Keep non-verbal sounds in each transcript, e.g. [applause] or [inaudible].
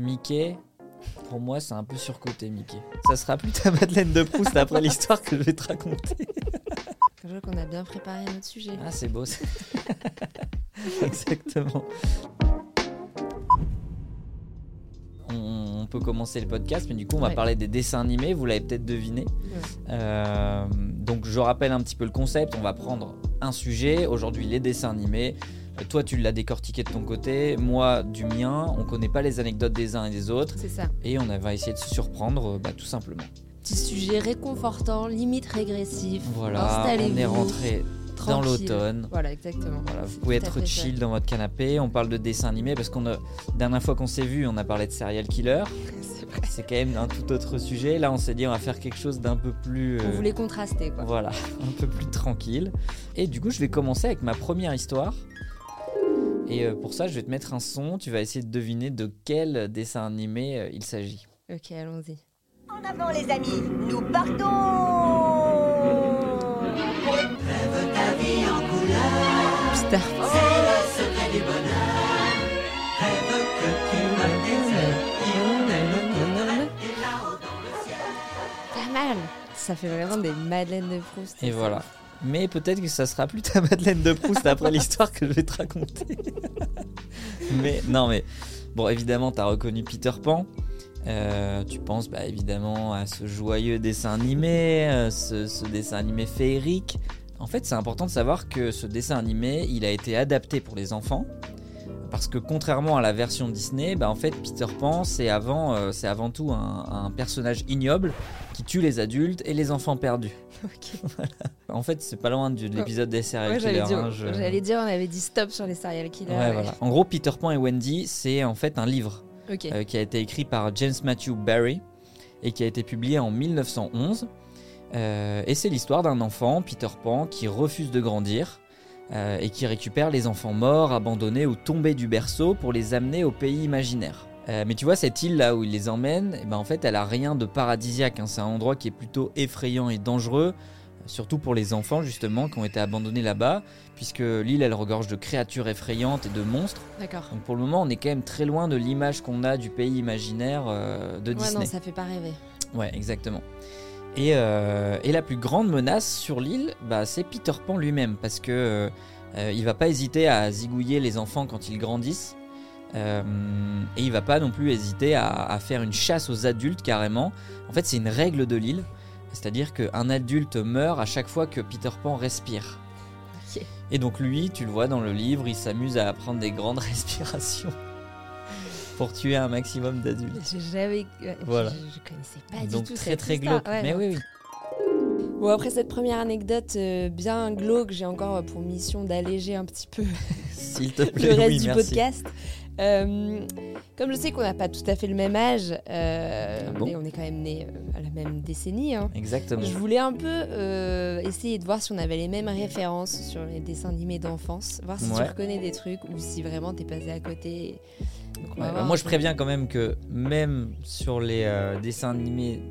Mickey, pour moi, c'est un peu surcoté, Mickey. Ça sera plus ta Madeleine de Proust après l'histoire que je vais te raconter. Je vois qu'on a bien préparé notre sujet. Ah, c'est beau. ça. [laughs] Exactement. On, on peut commencer le podcast, mais du coup, on va Ouais. parler des dessins animés. Vous l'avez peut-être deviné. Euh, donc, je rappelle un petit peu le concept. On va prendre un sujet. Aujourd'hui, les dessins animés. Euh, Toi, tu l'as décortiqué de ton côté. Moi, du mien. On connaît pas les anecdotes des uns et des autres. C'est ça. Et on va essayer de se surprendre, euh, bah, tout simplement. Petit sujet réconfortant, limite régressif. Voilà, on est rentré dans l'automne. Voilà, exactement. Voilà, vous pouvez être ça. chill dans votre canapé. On parle de dessins animés parce qu'on a dernière fois qu'on s'est vu, on a parlé de serial killer. [laughs] C'est quand même un tout autre sujet. Là, on s'est dit on va faire quelque chose d'un peu plus euh, On voulait contraster, quoi. voilà, [laughs] un peu plus tranquille. Et du coup, je vais commencer avec ma première histoire. Et euh, pour ça, je vais te mettre un son. Tu vas essayer de deviner de quel dessin animé euh, il s'agit. Ok, allons-y. En avant les amis, nous partons Peter Pas mal. Ça fait vraiment des Madeleines de Proust. Et ça. voilà. Mais peut-être que ça sera plus ta Madeleine de Proust après l'histoire que je vais te raconter. [laughs] mais non, mais bon, évidemment, tu as reconnu Peter Pan. Euh, tu penses bah, évidemment à ce joyeux dessin animé, euh, ce dessin animé féerique. En fait, c'est important de savoir que ce dessin animé, il a été adapté pour les enfants. Parce que contrairement à la version Disney, bah, en fait, Peter Pan, c'est avant, euh, c'est avant tout un, un personnage ignoble qui tue les adultes et les enfants perdus. [laughs] En fait, c'est pas loin de l'épisode des serial Ouais, j'allais killers. dire, hein, je- j'allais dire, on avait dit stop sur les serial killers. Ouais, voilà. En gros, Peter Pan et Wendy, c'est en fait un livre euh, qui a été écrit par James Matthew Barry et qui a été publié en 1911. Euh, et c'est l'histoire d'un enfant, Peter Pan, qui refuse de grandir euh, et qui récupère les enfants morts, abandonnés ou tombés du berceau pour les amener au pays imaginaire. Euh, mais tu vois, cette île là où il les emmène, eh ben, en fait, elle a rien de paradisiaque. hein. C'est un endroit qui est plutôt effrayant et dangereux, surtout pour les enfants justement qui ont été abandonnés là-bas, puisque l'île elle regorge de créatures effrayantes et de monstres. D'accord. Donc pour le moment, on est quand même très loin de l'image qu'on a du pays imaginaire euh, de Ouais, Disney. non, ça fait pas rêver. Ouais, exactement. Et, euh, et la plus grande menace sur l'île, bah, c'est Peter Pan lui-même, parce que euh, euh, il va pas hésiter à zigouiller les enfants quand ils grandissent. Euh, et il va pas non plus hésiter à, à faire une chasse aux adultes carrément. En fait, c'est une règle de l'île, c'est-à-dire qu'un adulte meurt à chaque fois que Peter Pan respire. Et donc lui, tu le vois dans le livre, il s'amuse à prendre des grandes [laughs] respirations pour tuer un maximum d'adultes. Ouais, Voilà. Je, je connaissais pas Donc du tout très cette très histoire. glauque. Ouais, Mais non. oui, oui. Bon, après cette première anecdote euh, bien glauque, j'ai encore euh, pour mission d'alléger un petit peu [laughs] S'il te plaît, le reste oui, du merci. podcast. Euh, comme je sais qu'on n'a pas tout à fait le même âge, euh, Ah bon mais on est quand même nés euh, à la même décennie, hein, Exactement. je voulais un peu essayer de voir si on avait les mêmes références sur les dessins animés d'enfance, voir si Ouais. tu reconnais des trucs ou si vraiment t'es passé à côté. Donc, Ouais, bah, moi, je préviens quand même que même sur les dessins animés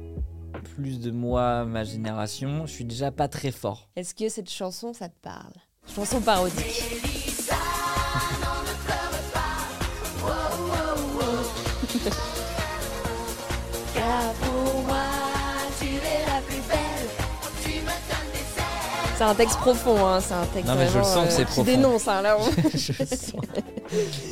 plus de moi, ma génération, je suis déjà pas très fort. Est-ce que cette chanson, ça te parle? Chanson parodique. Car pour moi, tu es la plus belle. C'est un texte profond, hein, c'est un texte Non, mais je le sens que c'est qui profond. dénonce, hein, là. on- [laughs] je, [laughs] sens...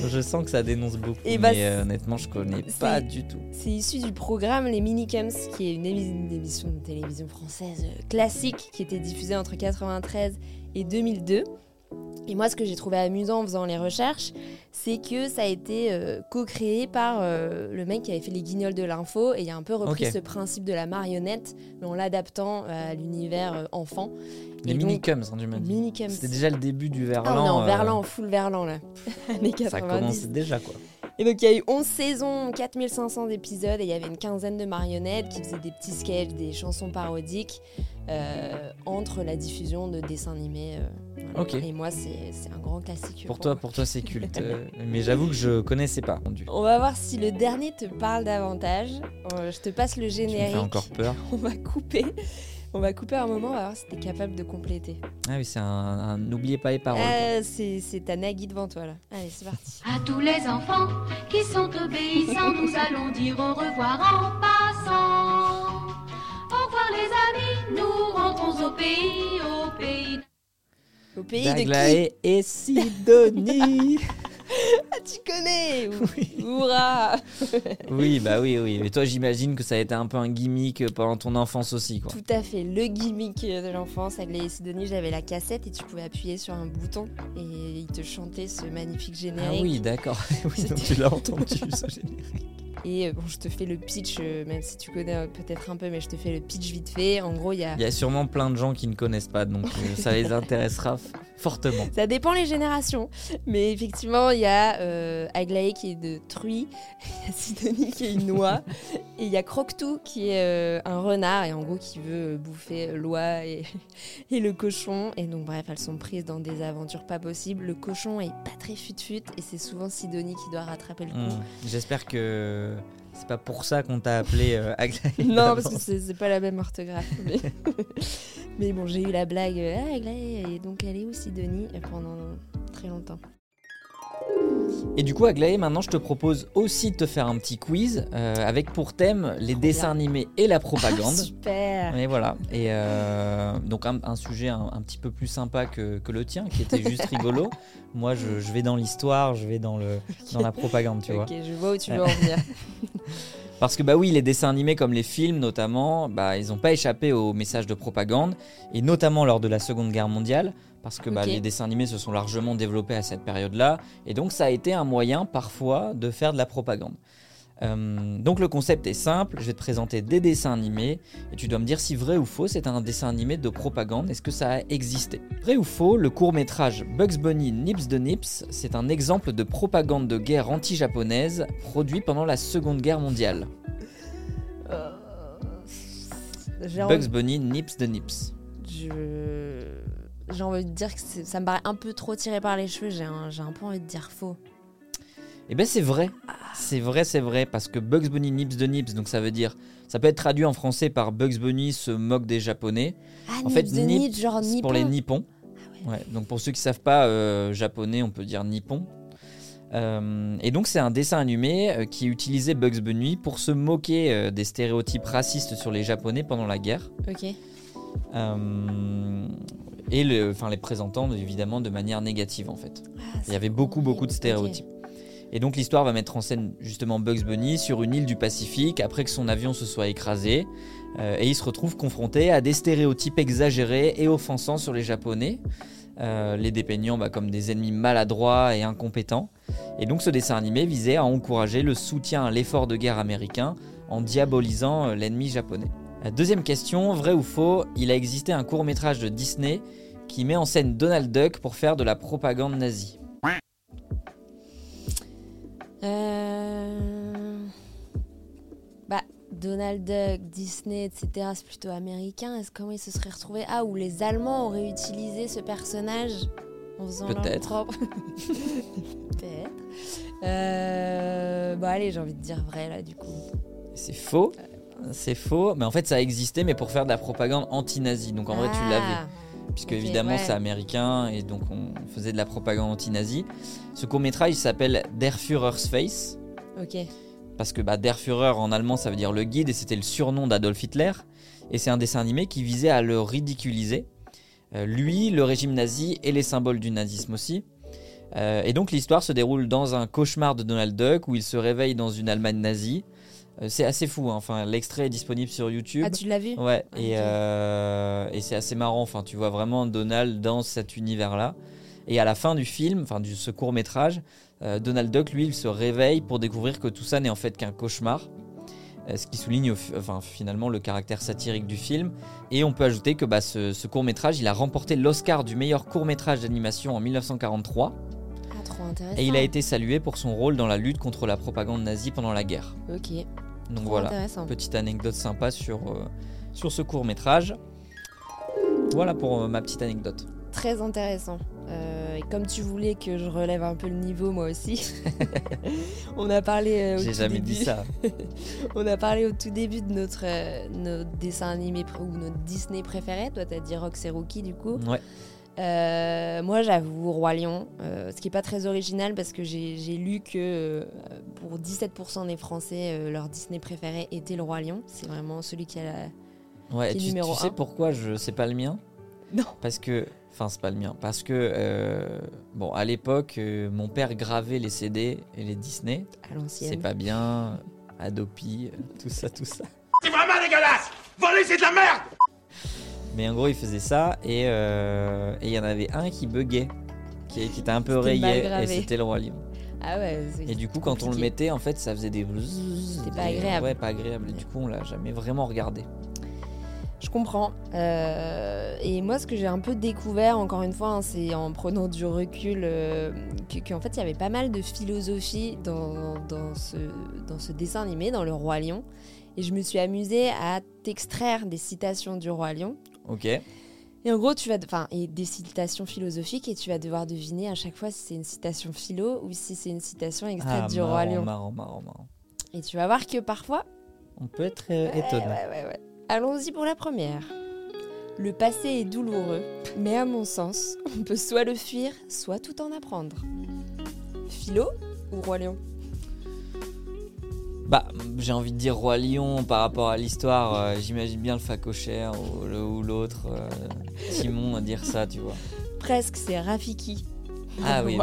je sens que ça dénonce beaucoup. Et mais bah, euh, honnêtement, je connais pas du tout. C'est issu du programme Les Minicums, qui est une, émi- une émission de télévision française euh, classique qui était diffusée entre 93 et 2002. Et moi, ce que j'ai trouvé amusant en faisant les recherches, c'est que ça a été euh, co-créé par euh, le mec qui avait fait les guignols de l'info et il a un peu repris ce principe de la marionnette, mais en l'adaptant à l'univers euh, enfant. Les minicums, hein, dit. Minicums. C'était déjà le début du Ah, verlan. on est en euh, verlan, full verlan là. [laughs] Années 90. Ça commençait déjà, quoi. Et donc il y a eu 11 saisons, 4500 épisodes et il y avait une quinzaine de marionnettes qui faisaient des petits sketchs, des chansons parodiques euh, entre la diffusion de dessins animés. euh, voilà. Et moi c'est un grand classique. Pour toi, pour toi, c'est culte. [laughs] euh, mais j'avoue que je connaissais pas. On va voir si le dernier te parle davantage. Euh, je te passe le Tu me générique. fais encore peur. [laughs] On va couper. On va couper un moment, on va voir si t'es capable de compléter. Ah oui, c'est un, N'oubliez pas les paroles. Euh, c'est c'est ta Nagui devant toi là. Allez, c'est parti. À tous les enfants qui sont obéissants, nous allons dire au revoir en passant. Au revoir les amis, nous rentrons au pays, au pays. Au pays de qui? et Sidonie. [laughs] Ah, tu connais Hourra [laughs] oui, bah oui, oui. Mais toi, j'imagine que ça a été un peu un gimmick euh, pendant ton enfance aussi, quoi. Tout à fait, le gimmick de l'enfance. Avec les Sidonie, j'avais la cassette et tu pouvais appuyer sur un bouton et il te chantait ce magnifique Ah générique. oui, d'accord. [laughs] oui, donc tu l'as entendu, ce générique. [laughs] Et euh, bon, je te fais le pitch, euh, même si tu connais euh, peut-être un peu, mais je te fais le pitch vite fait. En gros, il y a. Il y a sûrement plein de gens qui ne connaissent pas, donc euh, ça les intéressera fortement. Ça dépend les générations, mais effectivement, il y a euh, Aglaé qui est de truie, il y a [laughs] Sidonie qui est une noix, et il y a Croquetou qui est euh, un renard, et en gros qui veut bouffer l'oie et, [laughs] et le cochon. Et donc, bref, elles sont prises dans des aventures pas possibles. Le cochon est pas très fut-fut, et c'est souvent Sidonie qui doit rattraper le coup. Hmm. J'espère que c'est pas pour ça qu'on t'a appelé euh, [laughs] Aglaé. Non, parce que c'est pas la même orthographe. [laughs] Mais, [laughs] mais bon, j'ai eu la blague. euh, Ah, Aglaé, et donc elle est où Sidonie Et Pendant très longtemps. Et du coup, Aglaé, maintenant, je te propose aussi de te faire un petit quiz euh, avec pour thème les Trop dessins bien. animés et la [laughs] propagande. Super Et voilà. Et euh, donc un, un sujet un, un petit peu plus sympa que, que le tien, qui était juste [laughs] rigolo. Moi, je, je vais dans l'histoire, je vais dans, le, dans la propagande, tu vois. Ok, je vois où tu veux en venir. [laughs] Parce que bah oui, les dessins animés comme les films notamment, bah ils n'ont pas échappé au message de propagande et notamment lors de la Seconde Guerre mondiale, parce que bah, les dessins animés se sont largement développés à cette période-là et donc ça a été un moyen parfois de faire de la propagande. Euh, donc le concept est simple, je vais te présenter des dessins animés et tu dois me dire si vrai ou faux c'est un dessin animé de propagande, est-ce que ça a existé? Vrai ou faux, le court métrage Bugs Bunny Nips de Nips, c'est un exemple de propagande de guerre anti-japonaise produit pendant la Seconde Guerre mondiale. Euh, Bugs Bunny Nips de Nips. je... j'ai envie de dire que ça me paraît un peu trop tiré par les cheveux. J'ai un, un peu envie de dire faux. Eh ben c'est vrai, c'est vrai, c'est vrai, parce que Bugs Bunny Nips de Nips, donc ça veut dire, ça peut être traduit en français par Bugs Bunny se moque des Japonais. Ah, En fait, nips de nip, nips, genre nippon. pour les Nippons. Ah Ouais, donc pour ceux qui savent pas euh, japonais, on peut dire Nippon. Euh, et donc c'est un dessin animé euh, qui utilisait Bugs Bunny pour se moquer euh, des stéréotypes racistes sur les Japonais pendant la guerre. Ok. Euh, et le, enfin, les présentant évidemment de manière négative en fait. Ah, Il y avait beaucoup, beaucoup de stéréotypes. Et donc l'histoire va mettre en scène justement Bugs Bunny sur une île du Pacifique après que son avion se soit écrasé. Euh, et il se retrouve confronté à des stéréotypes exagérés et offensants sur les Japonais, euh, les dépeignant bah, comme des ennemis maladroits et incompétents. Et donc ce dessin animé visait à encourager le soutien à l'effort de guerre américain en diabolisant euh, l'ennemi japonais. Euh, Deuxième question, vrai ou faux, il a existé un court métrage de Disney qui met en scène Donald Duck pour faire de la propagande nazie. Euh... Bah, Donald Duck, Disney, etc., c'est plutôt américain. Est-ce comment ils se seraient retrouvés? Ah, ou les Allemands auraient utilisé ce personnage en faisant leur Peut-être. propre. [laughs] Peut-être. Euh... Bah, allez, j'ai envie de dire vrai là, du coup. C'est faux. C'est faux, mais en fait ça a existé, mais pour faire de la propagande anti-nazie. Donc en vrai tu Ah, l'avais, puisque ok, évidemment ouais. c'est américain et donc on faisait de la propagande anti-nazie. Ce court métrage s'appelle Der Führer's Face, Ok. parce que bah, Der Führer en allemand ça veut dire le guide et c'était le surnom d'Adolf Hitler. Et c'est un dessin animé qui visait à le ridiculiser. Euh, lui, le régime nazi et les symboles du nazisme aussi. Euh, et donc l'histoire se déroule dans un cauchemar de Donald Duck où il se réveille dans une Allemagne nazie. Euh, c'est assez fou, hein. enfin l'extrait est disponible sur YouTube. Ah, tu l'as vu Ouais, Ah, et, euh, et c'est assez marrant. Enfin, tu vois vraiment Donald dans cet univers-là. Et à la fin du film, enfin du ce court métrage, Donald Duck, lui, il se réveille pour découvrir que tout ça n'est en fait qu'un cauchemar. Euh, Ce qui souligne enfin, finalement le caractère satirique du film. Et on peut ajouter que bah, ce, court métrage, il a remporté l'Oscar du meilleur court métrage d'animation en 1943. Ah, trop intéressant. Et il a été salué pour son rôle dans la lutte contre la propagande nazie pendant la guerre. Ok. Donc Trop voilà. Petite anecdote sympa sur, euh, sur ce court métrage. Voilà pour euh, ma petite anecdote. Très intéressant. Euh, comme tu voulais que je relève un peu le niveau moi aussi, [laughs] on a parlé euh, J'ai tout jamais début. dit ça. [laughs] On a parlé au tout début de notre, euh, notre dessin animé ou notre Disney préféré. Toi, t'as dit Rox et Rookie du coup. Ouais. Euh, moi, j'avoue, Roi Lion, euh, ce qui est pas très original parce que j'ai lu que euh, pour 17% des Français, euh, leur Disney préféré était le Roi Lion. C'est vraiment celui qui a la... Ouais, Qui est tu, numéro tu sais un. pourquoi je sais pas le mien? Non. Parce que, enfin c'est pas le mien, parce que euh, bon à l'époque euh, mon père gravait les CD et les Disney, à l'ancienne. c'est pas bien, Adopi, tout ça, tout ça. C'est vraiment dégueulasse Voler, c'est de la merde Mais en gros il faisait ça et euh, et il y en avait un qui buguait, qui, qui était un peu rayé et c'était le roi lion. Ah ouais. Et du coup quand on le mettait en fait ça faisait des C'était pas agréable. Ouais pas agréable. Et du coup on l'a jamais vraiment regardé. Je comprends. Euh, et moi, ce que j'ai un peu découvert, encore une fois, hein, c'est en prenant du recul, euh, que- qu'en fait, il y avait pas mal de philosophie dans, dans, ce, dans ce dessin animé, dans Le Roi Lion. Et je me suis amusée à t'extraire des citations du Roi Lion. Ok. Et en gros, tu vas, enfin, et des citations philosophiques, et tu vas devoir deviner à chaque fois si c'est une citation philo ou si c'est une citation extraite Ah, du marrant, Roi Lion. marrant, marrant, marrant. Et tu vas voir que parfois, On peut être euh, ouais, ouais, ouais. Allons-y pour la première. Le passé est douloureux, mais à mon sens, on peut soit le fuir, soit tout en apprendre. Philo ou Roi Lion? Bah, j'ai envie de dire Roi Lion par rapport à l'histoire. euh, J'imagine bien le facochère ou l'autre, euh, Simon, dire ça, tu vois. Presque, c'est Rafiki. Ah oui.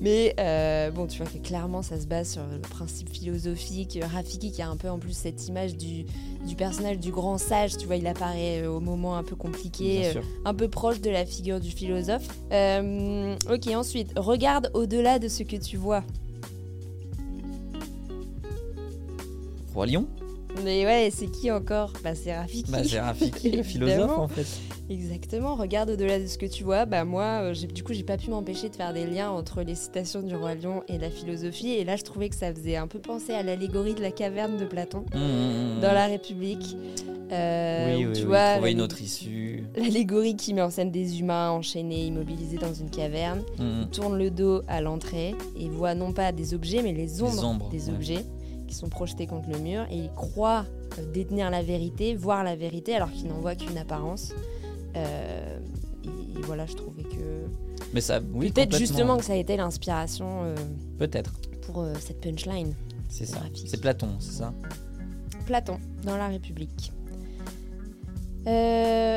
Mais euh, bon, tu vois que clairement, ça se base sur le principe philosophique. Rafiki qui a un peu en plus cette image du, du personnage du grand sage, tu vois, il apparaît au moment un peu compliqué, un peu proche de la figure du philosophe. Ok, ensuite, regarde au-delà de ce que tu vois. Roi Lion Mais ouais, c'est qui encore? Bah c'est Rafiki. Bah, c'est Rafiki, [laughs] le philosophe en fait. Exactement, regarde au-delà de ce que tu vois. Bah moi, euh, j'ai- du coup, j'ai pas pu m'empêcher de faire des liens entre les citations du roi lion et la philosophie. Et là, je trouvais que ça faisait un peu penser à l'allégorie de la caverne de Platon Mmh, mmh, mmh. dans la République. Euh, Oui, oui, tu oui, vois trouver une autre issue. l'allégorie qui met en scène des humains enchaînés, immobilisés dans une caverne. Mmh, tourne le dos à l'entrée et voit non pas des objets mais les ombres, ombres, des ouais. objets qui sont projetés contre le mur et il croit euh, détenir la vérité, voir la vérité alors qu'il n'en voit qu'une apparence. Euh, et, et voilà, je trouvais que Mais ça, oui, peut-être justement que ça a été l'inspiration euh, Peut-être, pour euh, cette punchline. c'est ça. C'est Platon, c'est ça Platon dans la République.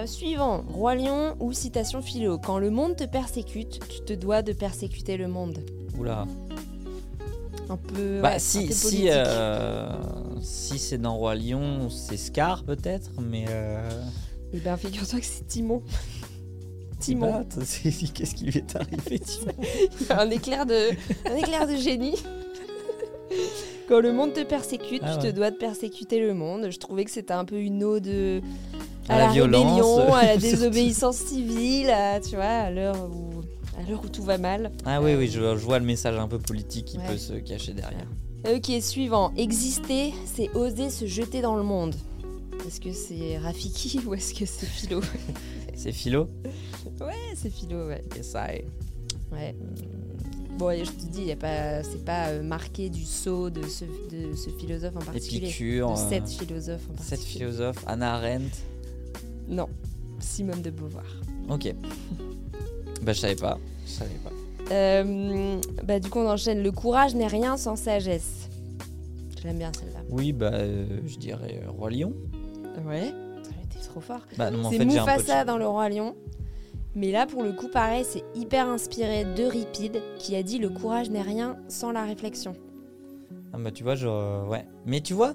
Suivant, Roi Lion ou citation philo. Quand le monde te persécute, tu te dois de persécuter le monde. Oula. Un peu. Bah, ouais, un si, peu si, euh, si c'est dans Roi Lion, c'est Scar peut-être, mais. Euh... Eh ben, figure-toi que c'est Timon. Timon. Bah, [laughs] c'est- Qu'est-ce qui lui est arrivé, Timon [laughs] un, éclair de, un éclair de génie. [laughs] Quand le monde te persécute, Ah tu te dois de persécuter le monde. Je trouvais que c'était un peu une ode euh, À à, la la, violence, rébellion, à la désobéissance civile, à, tu vois, à l'heure où, à l'heure où tout va mal. Ah oui, oui, je, je vois le message un peu politique qui Ouais. peut se cacher derrière. Ok, suivant. Exister, c'est oser se jeter dans le monde. Est-ce que c'est Rafiki [laughs] ou est-ce que c'est Philo [laughs] C'est philo Ouais, c'est Philo, ouais. Yes, I. Ouais. Bon, je te dis, y a pas, c'est pas euh, marqué du sceau de ce, de ce philosophe en particulier. Épicure. de euh, cette philosophe en particulier. philosophes. Anna Arendt. Non, Simone de Beauvoir. Ok. Bah, je savais pas. Je savais pas. Euh, bah, du coup, on enchaîne. Le courage n'est rien sans sagesse. Je l'aime bien celle-là. Oui, bah, euh, je dirais euh, Roi Lion. Ouais. T'es trop fort. Bah, non, mais en C'est fait, j'ai un peu de Mufasa dans Le Roi Lion. Mais là, pour le coup, pareil, c'est hyper inspiré d'Euripide qui a dit le courage n'est rien sans la réflexion. Ah bah tu vois, genre, euh, ouais. Mais tu vois,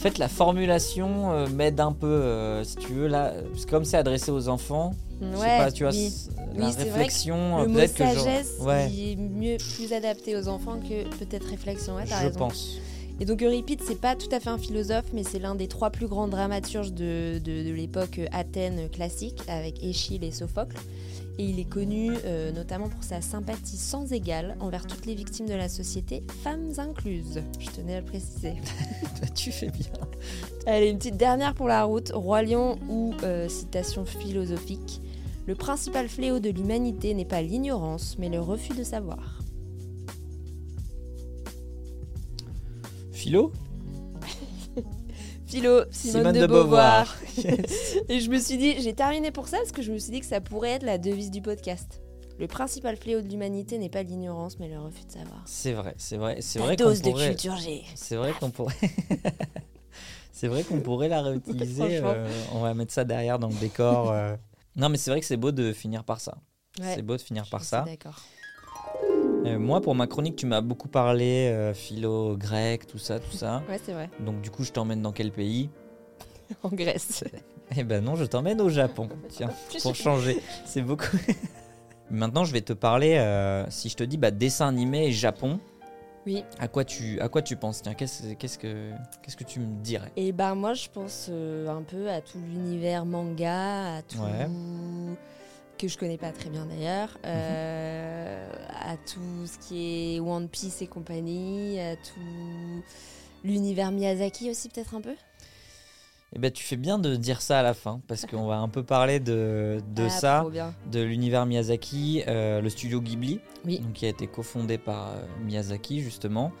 en fait, la formulation euh, m'aide un peu, euh, si tu veux, là, parce que comme c'est adressé aux enfants, je sais Ouais, pas, tu vois, oui. la réflexion, euh, peut-être que genre, sagesse ouais, il est mieux, plus adapté aux enfants que peut-être réflexion. Ouais, t'as je raison. pense. Et donc Euripide, c'est pas tout à fait un philosophe, mais c'est l'un des trois plus grands dramaturges de, de- de l'époque Athènes classique, avec Échille et Sophocle. Et il est connu euh, notamment pour sa sympathie sans égale envers toutes les victimes de la société, femmes incluses. Je tenais à le préciser. [laughs] tu fais bien. Allez, une petite dernière pour la route. Roi Lion ou euh, citation philosophique. Le principal fléau de l'humanité n'est pas l'ignorance, mais le refus de savoir. Philo? Philo, Simone, de, Beauvoir. [laughs] Et je me suis dit, j'ai terminé pour ça parce que je me suis dit que ça pourrait être la devise du podcast. Le principal fléau de l'humanité n'est pas l'ignorance, mais le refus de savoir. C'est vrai, c'est vrai, c'est vrai qu'on dose de pourrait. culture G. C'est vrai qu'on pourrait. [laughs] c'est vrai qu'on pourrait la [laughs] réutiliser. Euh, on va mettre ça derrière dans le décor. euh. Non, mais c'est vrai que c'est beau de finir par ça. Ouais, C'est beau de finir je par ça. D'accord. Euh, moi, pour ma chronique, tu m'as beaucoup parlé euh, philo, grec, tout ça, tout ça. Ouais, c'est vrai. Donc, du coup, je t'emmène dans quel pays? [laughs] En Grèce. [laughs] Eh ben non, je t'emmène au Japon. Tiens, [laughs] pour changer. C'est beaucoup. Maintenant, je vais te parler. euh, si je te dis bah, dessin animé et Japon, Oui. à quoi tu, à quoi tu penses? Tiens, qu'est-ce qu'est-ce que, qu'est-ce que tu me dirais? Et ben moi je pense un peu à tout l'univers manga, à tout Ouais. Que je connais pas très bien d'ailleurs, euh, à tout ce qui est One Piece et compagnie, à tout l'univers Miyazaki aussi peut-être un peu? Eh ben, tu fais bien de dire ça à la fin, parce qu'on va un peu parler de, de Ah, ça, de l'univers Miyazaki, euh, le studio Ghibli, Oui. donc, qui a été cofondé par euh, Miyazaki justement.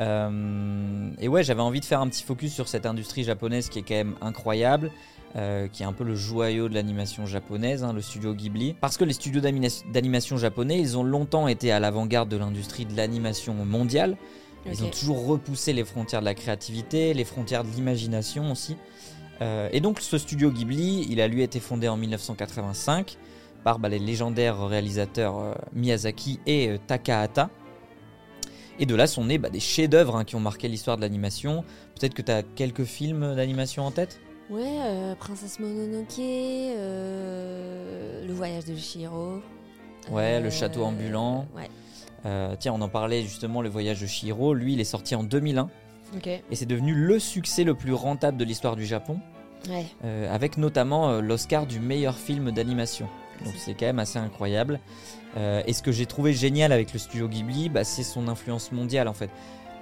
Euh, et ouais, j'avais envie de faire un petit focus sur cette industrie japonaise qui est quand même incroyable. Euh, qui est un peu le joyau de l'animation japonaise, hein, le studio Ghibli. Parce que les studios d'animation- japonais, ils ont longtemps été à l'avant-garde de l'industrie de l'animation mondiale. Ils ont toujours repoussé les frontières de la créativité, les frontières de l'imagination aussi. Euh, et donc ce studio Ghibli, il a lui été fondé en 1985 par bah, les légendaires réalisateurs euh, Miyazaki et euh, Takahata. Et de là sont nés bah, des chefs-d'œuvre hein, qui ont marqué l'histoire de l'animation. Peut-être que tu as quelques films d'animation en tête? Ouais, euh, Princesse Mononoke, euh, Le voyage de Chihiro. Ouais, Le euh, château ambulant. Ouais, Tiens, on en parlait justement, Le voyage de Shihiro. Lui, il est sorti en 2001 ok. et c'est devenu le succès le plus rentable de l'histoire du Japon. Ouais. avec notamment l'Oscar du meilleur film d'animation. Donc c'est quand même assez incroyable. Et ce que j'ai trouvé génial avec le studio Ghibli, bah, c'est son influence mondiale en fait.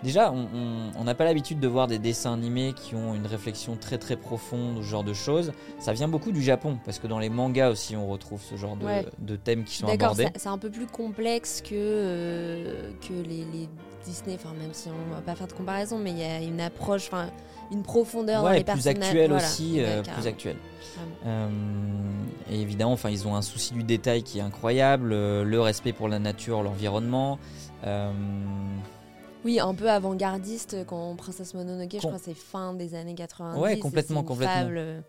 Déjà, on- n'a pas l'habitude de voir des dessins animés qui ont une réflexion très très profonde ou ce genre de choses. Ça vient beaucoup du Japon, parce que dans les mangas aussi on retrouve ce genre de, Ouais. de thèmes qui sont D'accord, abordés. c'est c'est un peu plus complexe que, euh, que les, les Disney, enfin même si on va pas faire de comparaison, mais il y a une approche, enfin une profondeur dans les plus personnages. actuel voilà. aussi, Ouais, euh, plus actuel. Vraiment. Euh, et évidemment, enfin, ils ont un souci du détail qui est incroyable, euh, le respect pour la nature, l'environnement. Euh, Oui, un peu avant-gardiste quand Princesse Mononoke, je crois c'est fin des années 90. Ouais, complètement, complètement. fable, euh,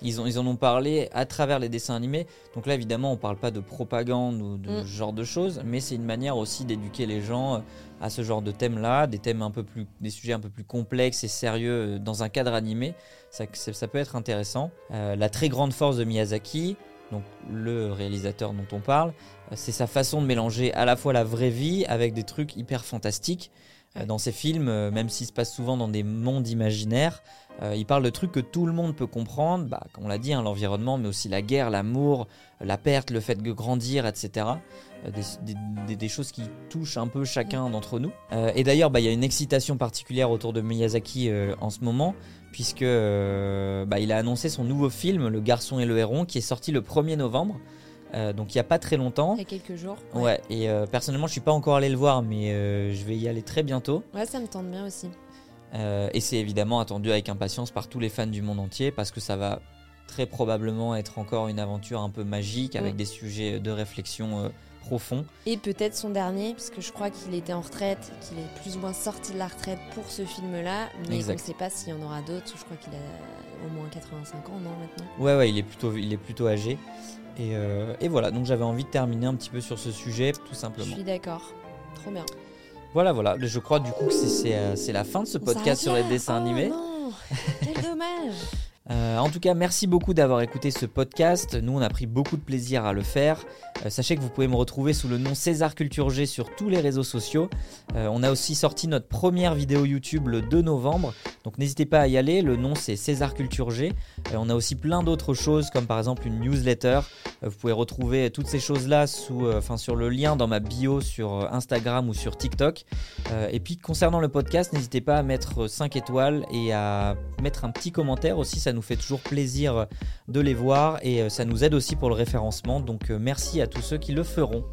Ils, ont, ils en ont parlé à travers les dessins animés. Donc là, évidemment, on parle pas de propagande ou de Mm. ce genre de choses, mais c'est une manière aussi d'éduquer les gens euh, à ce genre de thèmes-là, des thèmes un peu plus, des sujets un peu plus complexes et sérieux euh, dans un cadre animé. Ça, ça- ça peut être intéressant. Euh, la très grande force de Miyazaki, donc le réalisateur dont on parle, c'est sa façon de mélanger à la fois la vraie vie avec des trucs hyper fantastiques. Euh. Dans ses films, euh, même s'ils se passent souvent dans des mondes imaginaires, euh, il parle de trucs que tout le monde peut comprendre, bah, comme on l'a dit, hein, l'environnement, mais aussi la guerre, l'amour, la perte, le fait de grandir, etc. Des, choses qui touchent un peu chacun d'entre nous. Et d'ailleurs, bah, il y a une excitation particulière autour de Miyazaki en ce moment, puisque bah, il a annoncé son nouveau film, Le garçon et le héron, qui est sorti le 1er novembre, euh, donc il n'y a pas très longtemps. il y a quelques jours. Ouais, et euh, personnellement, je suis pas encore allé le voir, mais euh, je vais y aller très bientôt. Ouais, ça me tente bien aussi. Et c'est évidemment attendu avec impatience par tous les fans du monde entier parce que ça va très probablement être encore une aventure un peu magique avec des sujets de réflexion profonds. Et peut-être son dernier, parce que je crois qu'il était en retraite, qu'il est plus ou moins sorti de la retraite pour ce film-là, mais Exact. on ne sait pas s'il y en aura d'autres. Je crois qu'il a au moins 85 ans, non, maintenant? Ouais, ouais, il est plutôt, il est plutôt âgé. Et, euh, et voilà, donc j'avais envie de terminer un petit peu sur ce sujet, tout Je simplement. suis d'accord. Trop bien. Voilà, voilà. Je crois du coup que c'est- euh, la fin de ce podcast sur les dessins Oh animés. non Quel dommage [laughs] Euh, en tout cas, merci beaucoup d'avoir écouté ce podcast. Nous, on a pris beaucoup de plaisir à le faire. Euh, sachez que vous pouvez me retrouver sous le nom César Culture G sur tous les réseaux sociaux. Euh, on a aussi sorti notre première vidéo YouTube le 2 novembre. Donc n'hésitez pas à y aller. Le nom c'est César Culture G. On a aussi plein d'autres choses comme par exemple une newsletter Vous pouvez retrouver toutes ces choses-là sur le lien dans ma bio sur Instagram ou sur TikTok. Et puis concernant le podcast, n'hésitez pas à mettre 5 étoiles et à mettre un petit commentaire aussi, nous fait toujours plaisir de les voir et euh, ça nous aide aussi pour le référencement. Donc euh, merci à tous ceux qui le feront.